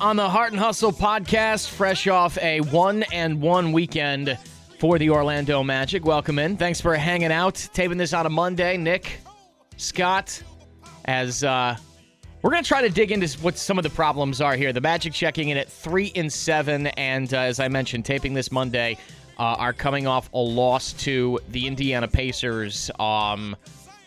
on the Heart and Hustle podcast, fresh off a one and one weekend for the Orlando Magic. Welcome in. Thanks for hanging out. Taping this on a Monday. Nick, Scott, as uh, we're going to try to dig into what some of the problems are here. The Magic checking in at three and seven, and uh, as I mentioned, taping this Monday, uh, are coming off a loss to the Indiana Pacers. Um,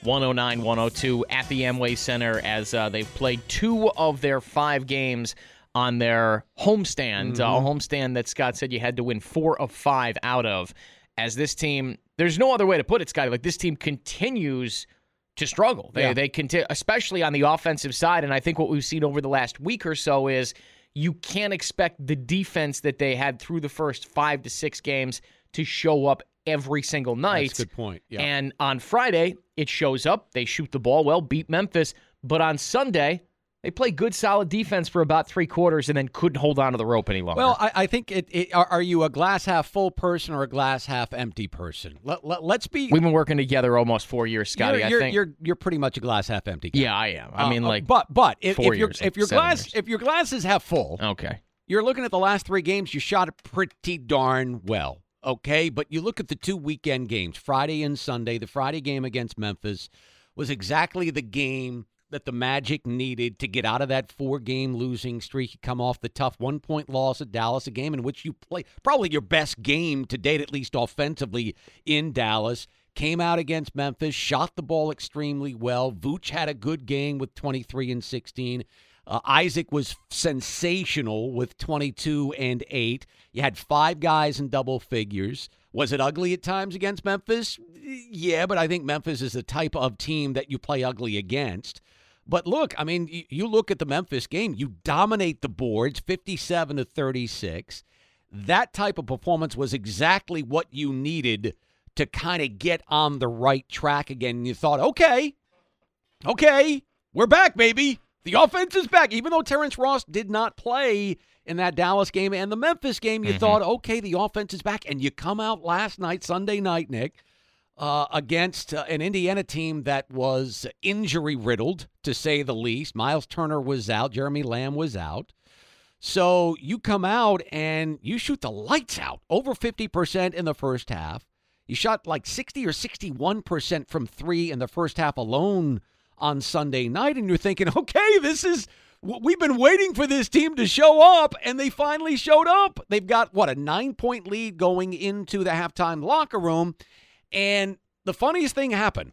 109 102 at the Amway Center as uh, they've played two of their five games on their homestand, mm-hmm. uh, a homestand that Scott said you had to win four of five out of. As this team, there's no other way to put it, Scotty. Like this team continues to struggle. They yeah. they continue, especially on the offensive side. And I think what we've seen over the last week or so is you can't expect the defense that they had through the first five to six games to show up every single night. That's a good point. Yeah. And on Friday, it shows up. They shoot the ball well, beat Memphis. But on Sunday, they play good, solid defense for about three quarters and then couldn't hold on to the rope any longer. Well, I, I think it, it are, are, you a glass half full person or a glass half empty person? Let, us let, be. We've been working together almost four years, Scotty. You're, you're, I think you're you're pretty much a glass half empty. Guy. Yeah, I am. I uh, mean, like, but but if, if your if your glass years. if your glass is half full, okay, you're looking at the last three games. You shot it pretty darn well okay? But you look at the two weekend games, Friday and Sunday. The Friday game against Memphis was exactly the game that the Magic needed to get out of that four game losing streak, come off the tough one point loss at Dallas, a game in which you play probably your best game to date, at least offensively, in Dallas. Came out against Memphis, shot the ball extremely well. Vooch had a good game with 23 and 16. Uh, Isaac was sensational with 22 and 8. You had five guys in double figures. Was it ugly at times against Memphis? Yeah, but I think Memphis is the type of team that you play ugly against. But look, I mean, you look at the Memphis game, you dominate the boards 57 to 36. That type of performance was exactly what you needed to kind of get on the right track again. You thought, okay, okay, we're back, baby. The offense is back. Even though Terrence Ross did not play in that Dallas game and the Memphis game, you mm-hmm. thought, okay, the offense is back. And you come out last night, Sunday night, Nick, uh, against uh, an Indiana team that was injury riddled, to say the least. Myles Turner was out, Jeremy Lamb was out. So you come out and you shoot the lights out, over 50% in the first half. You shot like 60 or 61% from three in the first half alone on Sunday night, and you're thinking, okay, this is we've been waiting for this team to show up, and they finally showed up. They've got what a nine point lead going into the halftime locker room, and the funniest thing happened.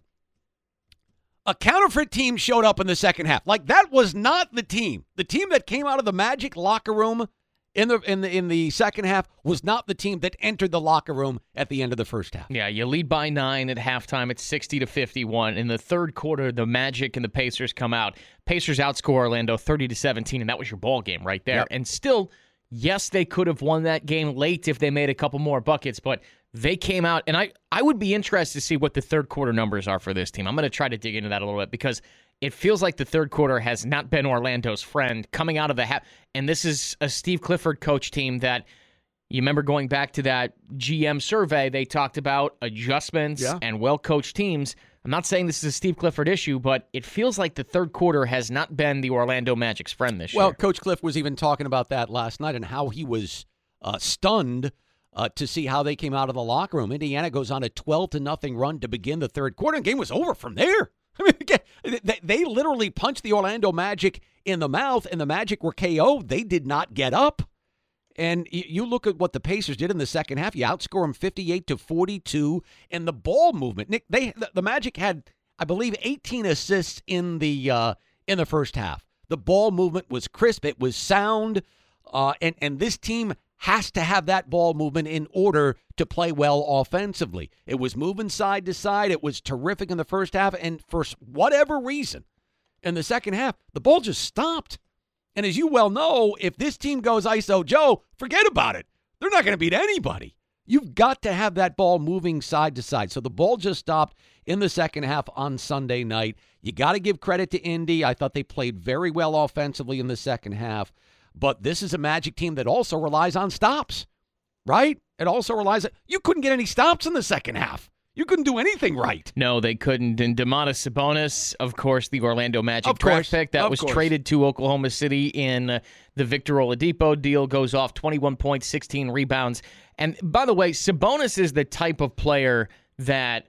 A counterfeit team showed up in the second half. Like that was not the team. The team that came out of the Magic locker room in the in the in the second half was not the team that entered the locker room at the end of the first half. Yeah, you lead by nine at halftime. It's sixty to fifty-one. In the third quarter, the Magic and the Pacers come out. Pacers outscore Orlando thirty to seventeen, and that was your ball game right there. Yep. And still, yes, they could have won that game late if they made a couple more buckets, but they came out, and I I would be interested to see what the third quarter numbers are for this team. I'm going to try to dig into that a little bit because it feels like the third quarter has not been Orlando's friend coming out of the half. And this is a Steve Clifford coach team that you remember going back to that GM survey, they talked about adjustments yeah. and well coached teams. I'm not saying this is a Steve Clifford issue, but it feels like the third quarter has not been the Orlando Magic's friend this well, year. Well, Coach Cliff was even talking about that last night and how he was uh, stunned uh, to see how they came out of the locker room. Indiana goes on a 12 to nothing run to begin the third quarter, and game was over from there. I mean, they, they literally punched the Orlando Magic in the mouth, and the Magic were KO'd. They did not get up. And you look at what the Pacers did in the second half. You outscore them 58 to 42. And the ball movement, Nick, they the Magic had, I believe, 18 assists in the uh, in the first half. The ball movement was crisp. It was sound. Uh, and, and this team has to have that ball movement in order to play well offensively. It was moving side to side. It was terrific in the first half. And for whatever reason, in the second half, the ball just stopped. And as you well know, if this team goes ISO Joe, forget about it. They're not going to beat anybody. You've got to have that ball moving side to side. So the ball just stopped in the second half on Sunday night. You got to give credit to Indy. I thought they played very well offensively in the second half. But this is a Magic team that also relies on stops, right? It also relies on. You couldn't get any stops in the second half. You couldn't do anything right. No, they couldn't. And Domantas Sabonis, of course, the Orlando Magic Of draft pick that was course. traded to Oklahoma City in uh, the Victor Oladipo deal, goes off 21 points, 16 rebounds. And by the way, Sabonis is the type of player that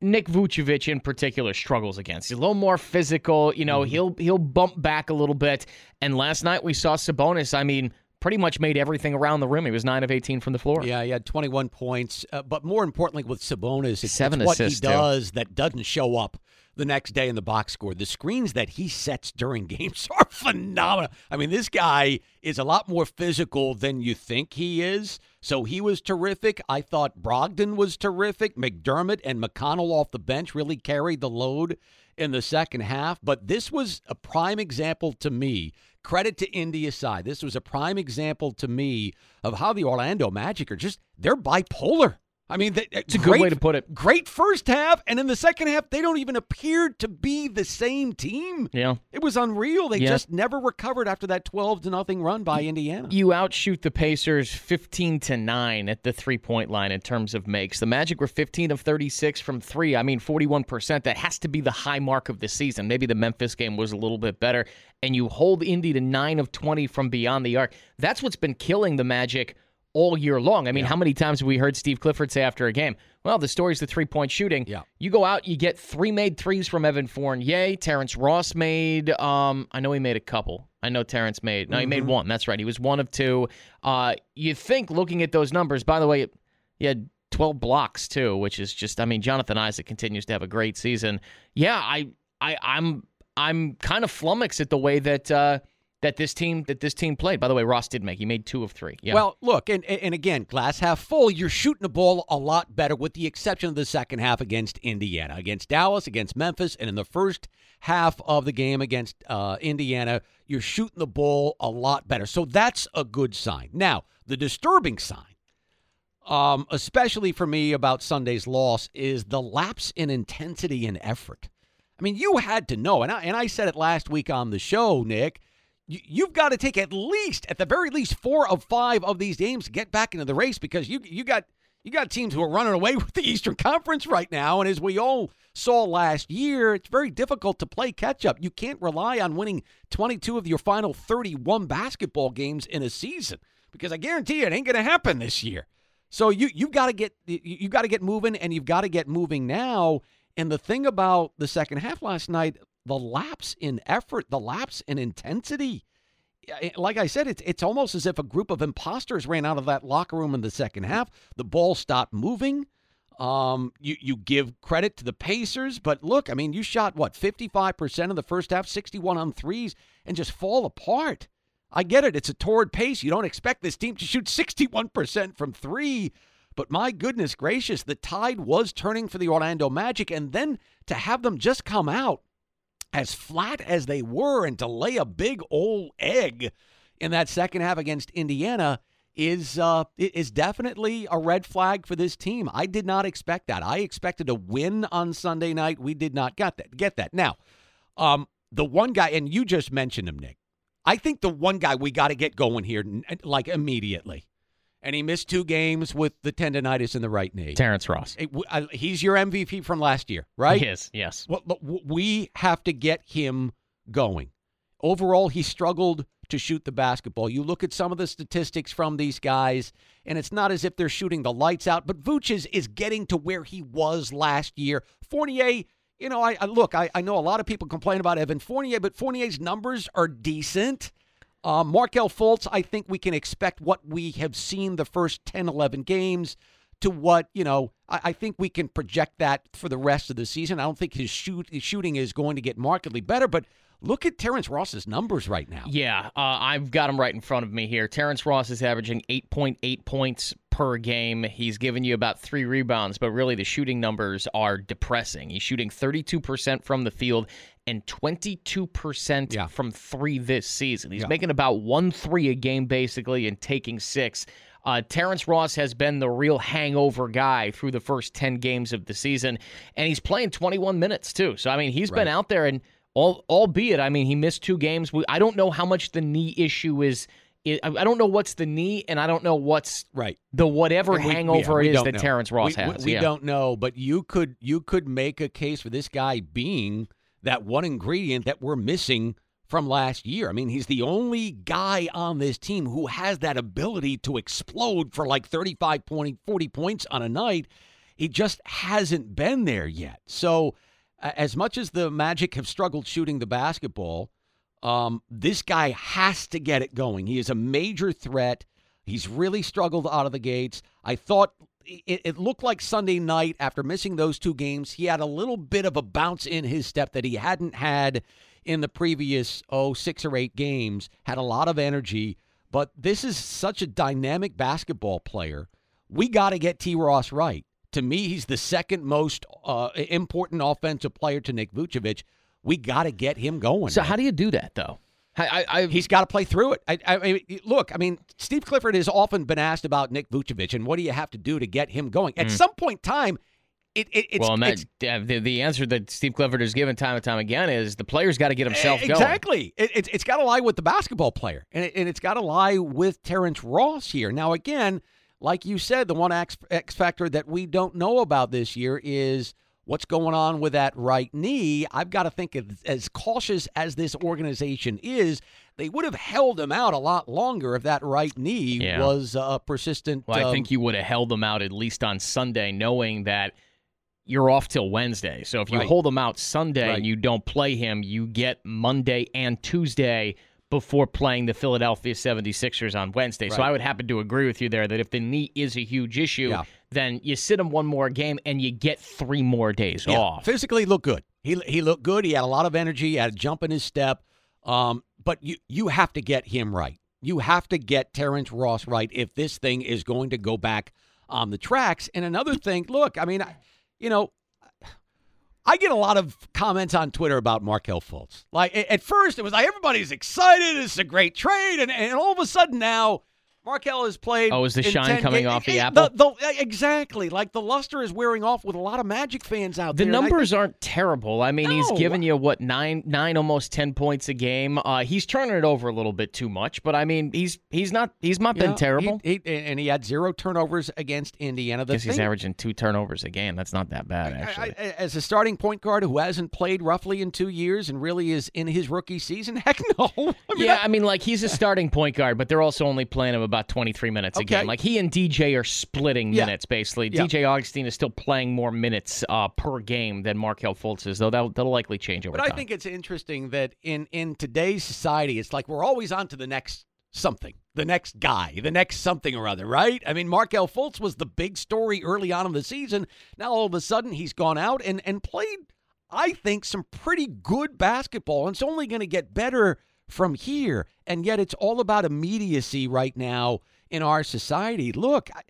Nick Vucevic in particular struggles against. He's a little more physical. You know, he'll he'll bump back a little bit. And last night we saw Sabonis. I mean, pretty much made everything around the rim. He was nine of 18 from the floor. Yeah, he had 21 points. Uh, but more importantly, with Sabonis, it's, Seven it's what he too. does that doesn't show up the next day in the box score. The screens that he sets during games are phenomenal. I mean, this guy is a lot more physical than you think he is. So he was terrific. I thought Brogdon was terrific. McDermott and McConnell off the bench really carried the load in the second half. But this was a prime example to me. Credit to Indy side. This was a prime example to me of how the Orlando Magic are just, they're bipolar. I mean, they, It's a good way to put it. Great first half, and in the second half, they don't even appear to be the same team. Yeah. It was unreal. They Yeah. just never recovered after that 12 to nothing run by Indiana. You outshoot the Pacers 15 to 9 at the three point line in terms of makes. The Magic were 15 of 36 from three. I mean, 41%. That has to be the high mark of the season. Maybe the Memphis game was a little bit better. And you hold Indy to 9 of 20 from beyond the arc. That's what's been killing the Magic all year long. I mean, how many times have we heard Steve Clifford say after a game, well, the story's the three point shooting. Yeah. You go out, you get three made threes from Evan Fournier. Terrence Ross made, um, I know he made a couple. I know Terrence made, no, he made one. That's right. He was one of two. Uh, you think looking at those numbers, by the way, he had 12 blocks too, which is just, I mean, Jonathan Isaac continues to have a great season. Yeah, I, I, I'm, I'm kind of flummoxed at the way that, uh, that this team that this team played. By the way, Ross did make. He made two of three. Yeah. Well, look, and, and again, glass half full, you're shooting the ball a lot better with the exception of the second half against Indiana. Against Dallas, against Memphis, and in the first half of the game against uh, Indiana, you're shooting the ball a lot better. So that's a good sign. Now, the disturbing sign, um, especially for me about Sunday's loss, is the lapse in intensity and effort. I mean, you had to know, and I, and I said it last week on the show, Nick. You, you've got to take at least, at the very least, four of five of these games to get back into the race because you you got you got teams who are running away with the Eastern Conference right now, and as we all saw last year, it's very difficult to play catch up. You can't rely on winning 22 of your final 31 basketball games in a season because I guarantee you it ain't going to happen this year. So you you've got to get you got to get moving, and you've got to get moving now. And the thing about the second half last night, the lapse in effort, the lapse in intensity. eh, Like I said, it's it's almost as if a group of imposters ran out of that locker room in the second half. The ball stopped moving. Um, you you give credit to the Pacers, but look, I mean, you shot what fifty five percent of the first half, sixty one on threes, and just fall apart. I get it; it's a torrid pace. You don't expect this team to shoot sixty one percent from three, but my goodness gracious, the tide was turning for the Orlando Magic, and then to have them just come out as flat as they were and to lay a big old egg in that second half against Indiana is uh, is definitely a red flag for this team. I did not expect that. I expected a win on Sunday night. We did not get that. Get that. Now, um, the one guy, and you just mentioned him, Nick. I think the one guy we got to get going here, like immediately, and he missed two games with the tendonitis in the right knee. Terrence Ross. Uh, He's your MVP from last year, right? He is, yes. Well, we have to get him going. Overall, he struggled to shoot the basketball. You look at some of the statistics from these guys, and it's not as if they're shooting the lights out, but Vooch is, is getting to where he was last year. Fournier, you know, I, I look, I, I know a lot of people complain about Evan Fournier, but Fournier's numbers are decent. Uh, Markelle Fultz, I think we can expect what we have seen the first 10, 11 games to what, you know, I, I think we can project that for the rest of the season. I don't think his, shoot, his shooting is going to get markedly better, but look at Terrence Ross's numbers right now. Yeah, uh, I've got him right in front of me here. Terrence Ross is averaging 8.8 points per game. He's given you about three rebounds, but really the shooting numbers are depressing. He's shooting 32% from the field and 22% Yeah. from three this season. He's Yeah. making about one three a game, basically, and taking six. Uh, Terrence Ross has been the real hangover guy through the first 10 games of the season, and he's playing 21 minutes, too. So, I mean, he's been out there, and all, albeit, I mean, he missed two games. We- I don't know how much the knee issue is. I I don't know what's the knee, and I don't know what's Right. the whatever we- hangover yeah, we it is that know. Terrence Ross we, has. We, we yeah. don't know, but you could you could make a case for this guy being that one ingredient that we're missing from last year. I mean, he's the only guy on this team who has that ability to explode for like 35 point, 40 points on a night. He just hasn't been there yet. So, as much as the Magic have struggled shooting the basketball, um, this guy has to get it going. He is a major threat. He's really struggled out of the gates. I thought it, it looked like Sunday night after missing those two games, he had a little bit of a bounce in his step that he hadn't had in the previous oh six or eight games. Had a lot of energy, but this is such a dynamic basketball player. We got to get T. Ross right. To me, he's the second most uh, important offensive player to Nick Vucevic. We got to get him going. So man. how do you do that though? I, I, He's got to play through it. I, I, look, I mean, Steve Clifford has often been asked about Nick Vucevic and what do you have to do to get him going. At some point in time, it, it, it's, well, and it's uh, the, the answer that Steve Clifford has given time and time again is the player's got to get himself going. exactly. It, it's it's got to lie with the basketball player, and, it, and it's got to lie with Terrence Ross here. Now, again, like you said, the one X, X factor that we don't know about this year is what's going on with that right knee. I've got to think as cautious as this organization is, they would have held him out a lot longer if that right knee Yeah. was uh, persistent. Well, I um, think you would have held them out at least on Sunday, knowing that you're off till Wednesday. So if you Right. hold him out Sunday Right. and you don't play him, you get Monday and Tuesday before playing the Philadelphia 76ers on Wednesday. So I would happen to agree with you there that if the knee is a huge issue, Yeah. then you sit him one more game and you get three more days Yeah, off. Physically looked good. He he looked good. He had a lot of energy. He had a jump in his step. Um, but you you have to get him right. You have to get Terrence Ross right if this thing is going to go back on the tracks. And another thing, look, I mean, I, you know, I get a lot of comments on Twitter about Markelle Fultz. Like at first, it was like everybody's excited. It's a great trade, and, and all of a sudden now. Markelle has played. Oh, is the shine coming off the apple? the- exactly. Like the luster is wearing off with a lot of Magic fans out The there. The I numbers aren't terrible. I mean, he's No. giving you what nine, nine, almost ten points a game. Uh, he's turning it over a little bit too much, but I mean, he's he's not he's not been Yeah, terrible. He, he, and he had zero turnovers against Indiana. The I guess he's averaging two turnovers a game. That's not that bad, I- actually. I- as a starting point guard who hasn't played roughly in two years and really is in his rookie season, heck no. I mean, yeah, I mean, like he's a starting point guard, but they're also only playing him about twenty three minutes a Okay. game. Like he and DJ are splitting Yeah. minutes basically. Yeah. DJ Augustin is still playing more minutes uh, per game than Markelle Fultz is, though that'll, that'll likely change over time. But I think it's interesting that in in today's society, it's like we're always on to the next something, the next guy, the next something or other, right? I mean, Markelle Fultz was the big story early on in the season. Now all of a sudden he's gone out and and played, I think, some pretty good basketball, and it's only going to get better from here. And yet, it's all about immediacy right now in our society. Look. I,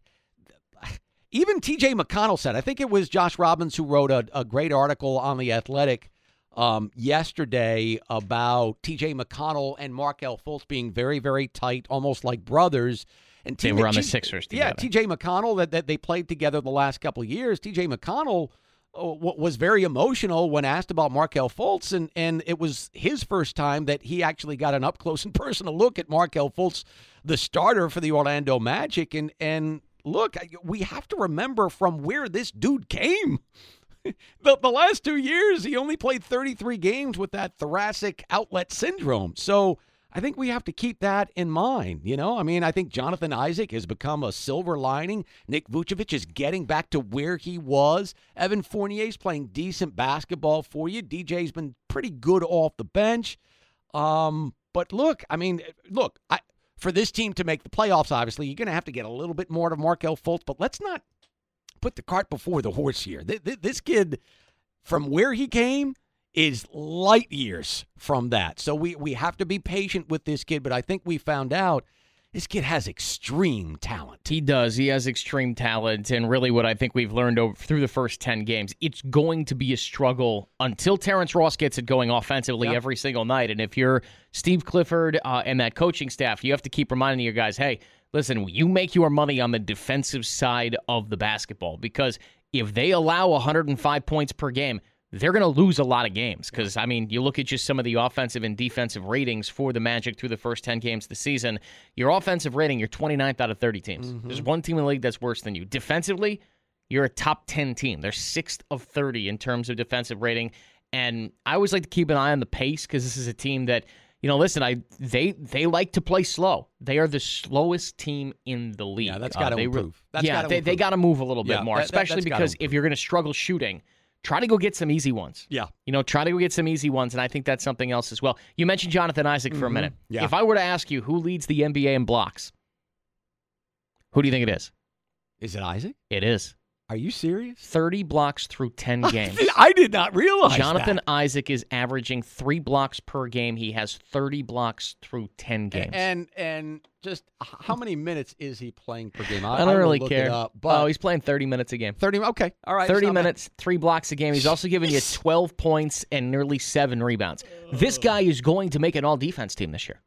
even TJ McConnell said, I think it was Josh Robbins who wrote a, a great article on The Athletic um, yesterday about TJ McConnell and Markelle Fultz being very, very tight, almost like brothers. And They were on the T- Sixers Yeah. TJ McConnell, that, that they played together the last couple of years. TJ McConnell Uh, was very emotional when asked about Markelle Fultz, and, and it was his first time that he actually got an up close and personal look at Markelle Fultz, the starter for the Orlando Magic. And, and look, we have to remember from where this dude came. the, the last two years, he only played 33 games with that thoracic outlet syndrome. So I think we have to keep that in mind. You know, I mean, I think Jonathan Isaac has become a silver lining. Nick Vucevic is getting back to where he was. Evan Fournier's playing decent basketball for you. DJ's been pretty good off the bench. Um, but look, I mean, look, I, for this team to make the playoffs, obviously, you're going to have to get a little bit more to Markelle Fultz, but let's not put the cart before the horse here. Th- th- This kid, from where he came, is light years from that. So we we have to be patient with this kid, but I think we found out this kid has extreme talent. He does. He has extreme talent, and really, what I think we've learned over through the first ten games, it's going to be a struggle until Terrence Ross gets it going offensively Yep. every single night. And if you're Steve Clifford uh, and that coaching staff, you have to keep reminding your guys, hey, listen, you make your money on the defensive side of the basketball because if they allow 105 points per game. They're going to lose a lot of games because, I mean, you look at just some of the offensive and defensive ratings for the Magic through the first 10 games of the season. Your offensive rating, you're 29th out of 30 teams. There's one team in the league that's worse than you. Defensively, you're a top 10 team. They're sixth of 30 in terms of defensive rating. And I always like to keep an eye on the pace because this is a team that, you know, listen, I they they like to play slow. They are the slowest team in the league. Yeah, that's Uh, gotta they improve. Yeah, they, they got to move a little bit Yeah, more, that- that- especially because if you're going to struggle shooting, try to go get some easy ones. Yeah. You know, try to go get some easy ones, and I think that's something else as well. You mentioned Jonathan Isaac for a minute. Mm-hmm. Yeah. If I were to ask you who leads the NBA in blocks, who do you think it is? Is it Isaac? It is Are you serious? 30 blocks through 10 games. I did not realize Jonathan that. Isaac is averaging three blocks per game. He has 30 blocks through 10 games. And and just how many minutes is he playing per game? I don't will really care. Up, oh, he's playing 30 minutes a game. 30 Okay. All right. 30 not bad. minutes, three blocks a game. He's also giving you 12 points and nearly seven rebounds. This guy is going to make an all defense team this year.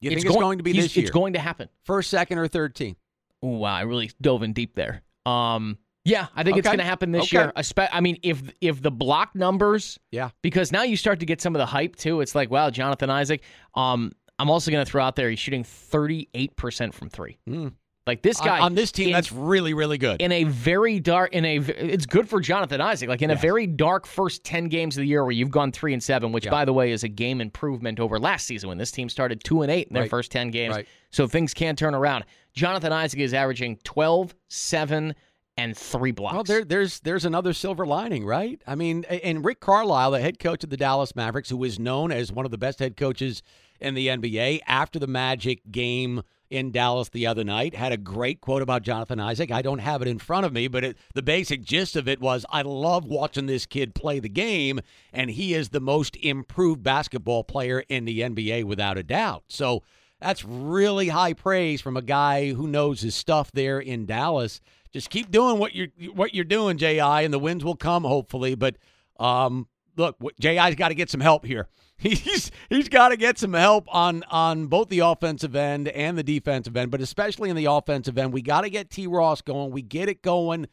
You think it's going to be this year? It's going to happen. First, second, or third team? Ooh, wow, I really dove in deep there. Um, yeah, I think it's going to happen this Okay. year. Espe- I mean, if if the block numbers, Yeah. because now you start to get some of the hype too. It's like, wow, Jonathan Isaac. Um, I'm also going to throw out there he's shooting 38 percent from three. Mm. Like this guy on, this team, in- that's really, really good. in a very dark in a it's good for Jonathan Isaac like in a very dark first 10 games of the year where you've gone 3 and 7 which Yeah. by the way is a game improvement over last season when this team started 2 and 8 in their Right. first 10 games Right. so things can turn around Jonathan Isaac is averaging 12 7 and 3 blocks Well, there, there's there's another silver lining, right? I mean, and Rick Carlisle, the head coach of the Dallas Mavericks, who is known as one of the best head coaches in the NBA, after the Magic game in Dallas the other night, had a great quote about Jonathan Isaac. I don't have it in front of me, but it, the basic gist of it was, I love watching this kid play the game, and he is the most improved basketball player in the NBA without a doubt. So. That's really high praise from a guy who knows his stuff there in Dallas. Just keep doing what you're what you're doing, Ji, and the wins will come hopefully. But um, look, Ji's got to get some help here. He's he's got to get some help on on both the offensive end and the defensive end, but especially in the offensive end. We got to get T. Ross going. We get it going.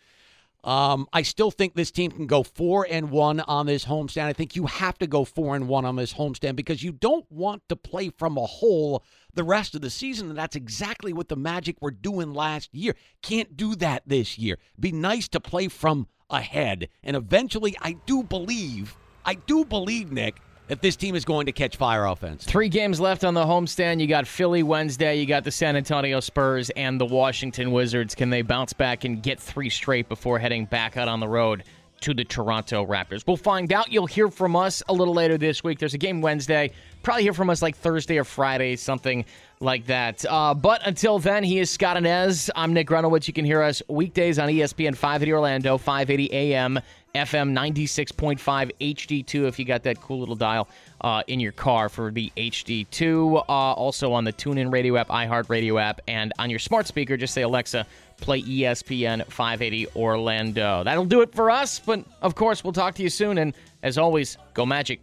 Um, I still think this team can go four and one on this homestand. I think you have to go four and one on this homestand because you don't want to play from a hole the rest of the season. And that's exactly what the Magic were doing last year. Can't do that this year. Be nice to play from ahead. And eventually, I do believe, I do believe, Nick, that this team is going to catch fire offense. Three games left on the homestand. You got Philly Wednesday. You got the San Antonio Spurs and the Washington Wizards. Can they bounce back and get three straight before heading back out on the road to the Toronto Raptors? We'll find out. You'll hear from us a little later this week. There's a game Wednesday. Probably hear from us like Thursday or Friday, something like that. Uh, but until then, he is Scott Anez. I'm Nick Grunowitz. You can hear us weekdays on ESPN 580 Orlando, 580 AM, FM 96.5 HD2 if you got that cool little dial uh, in your car for the HD2. Uh, also on the TuneIn Radio app, iHeartRadio app, and on your smart speaker, just say Alexa, play ESPN 580 Orlando. That'll do it for us, but of course, we'll talk to you soon. And as always, go Magic.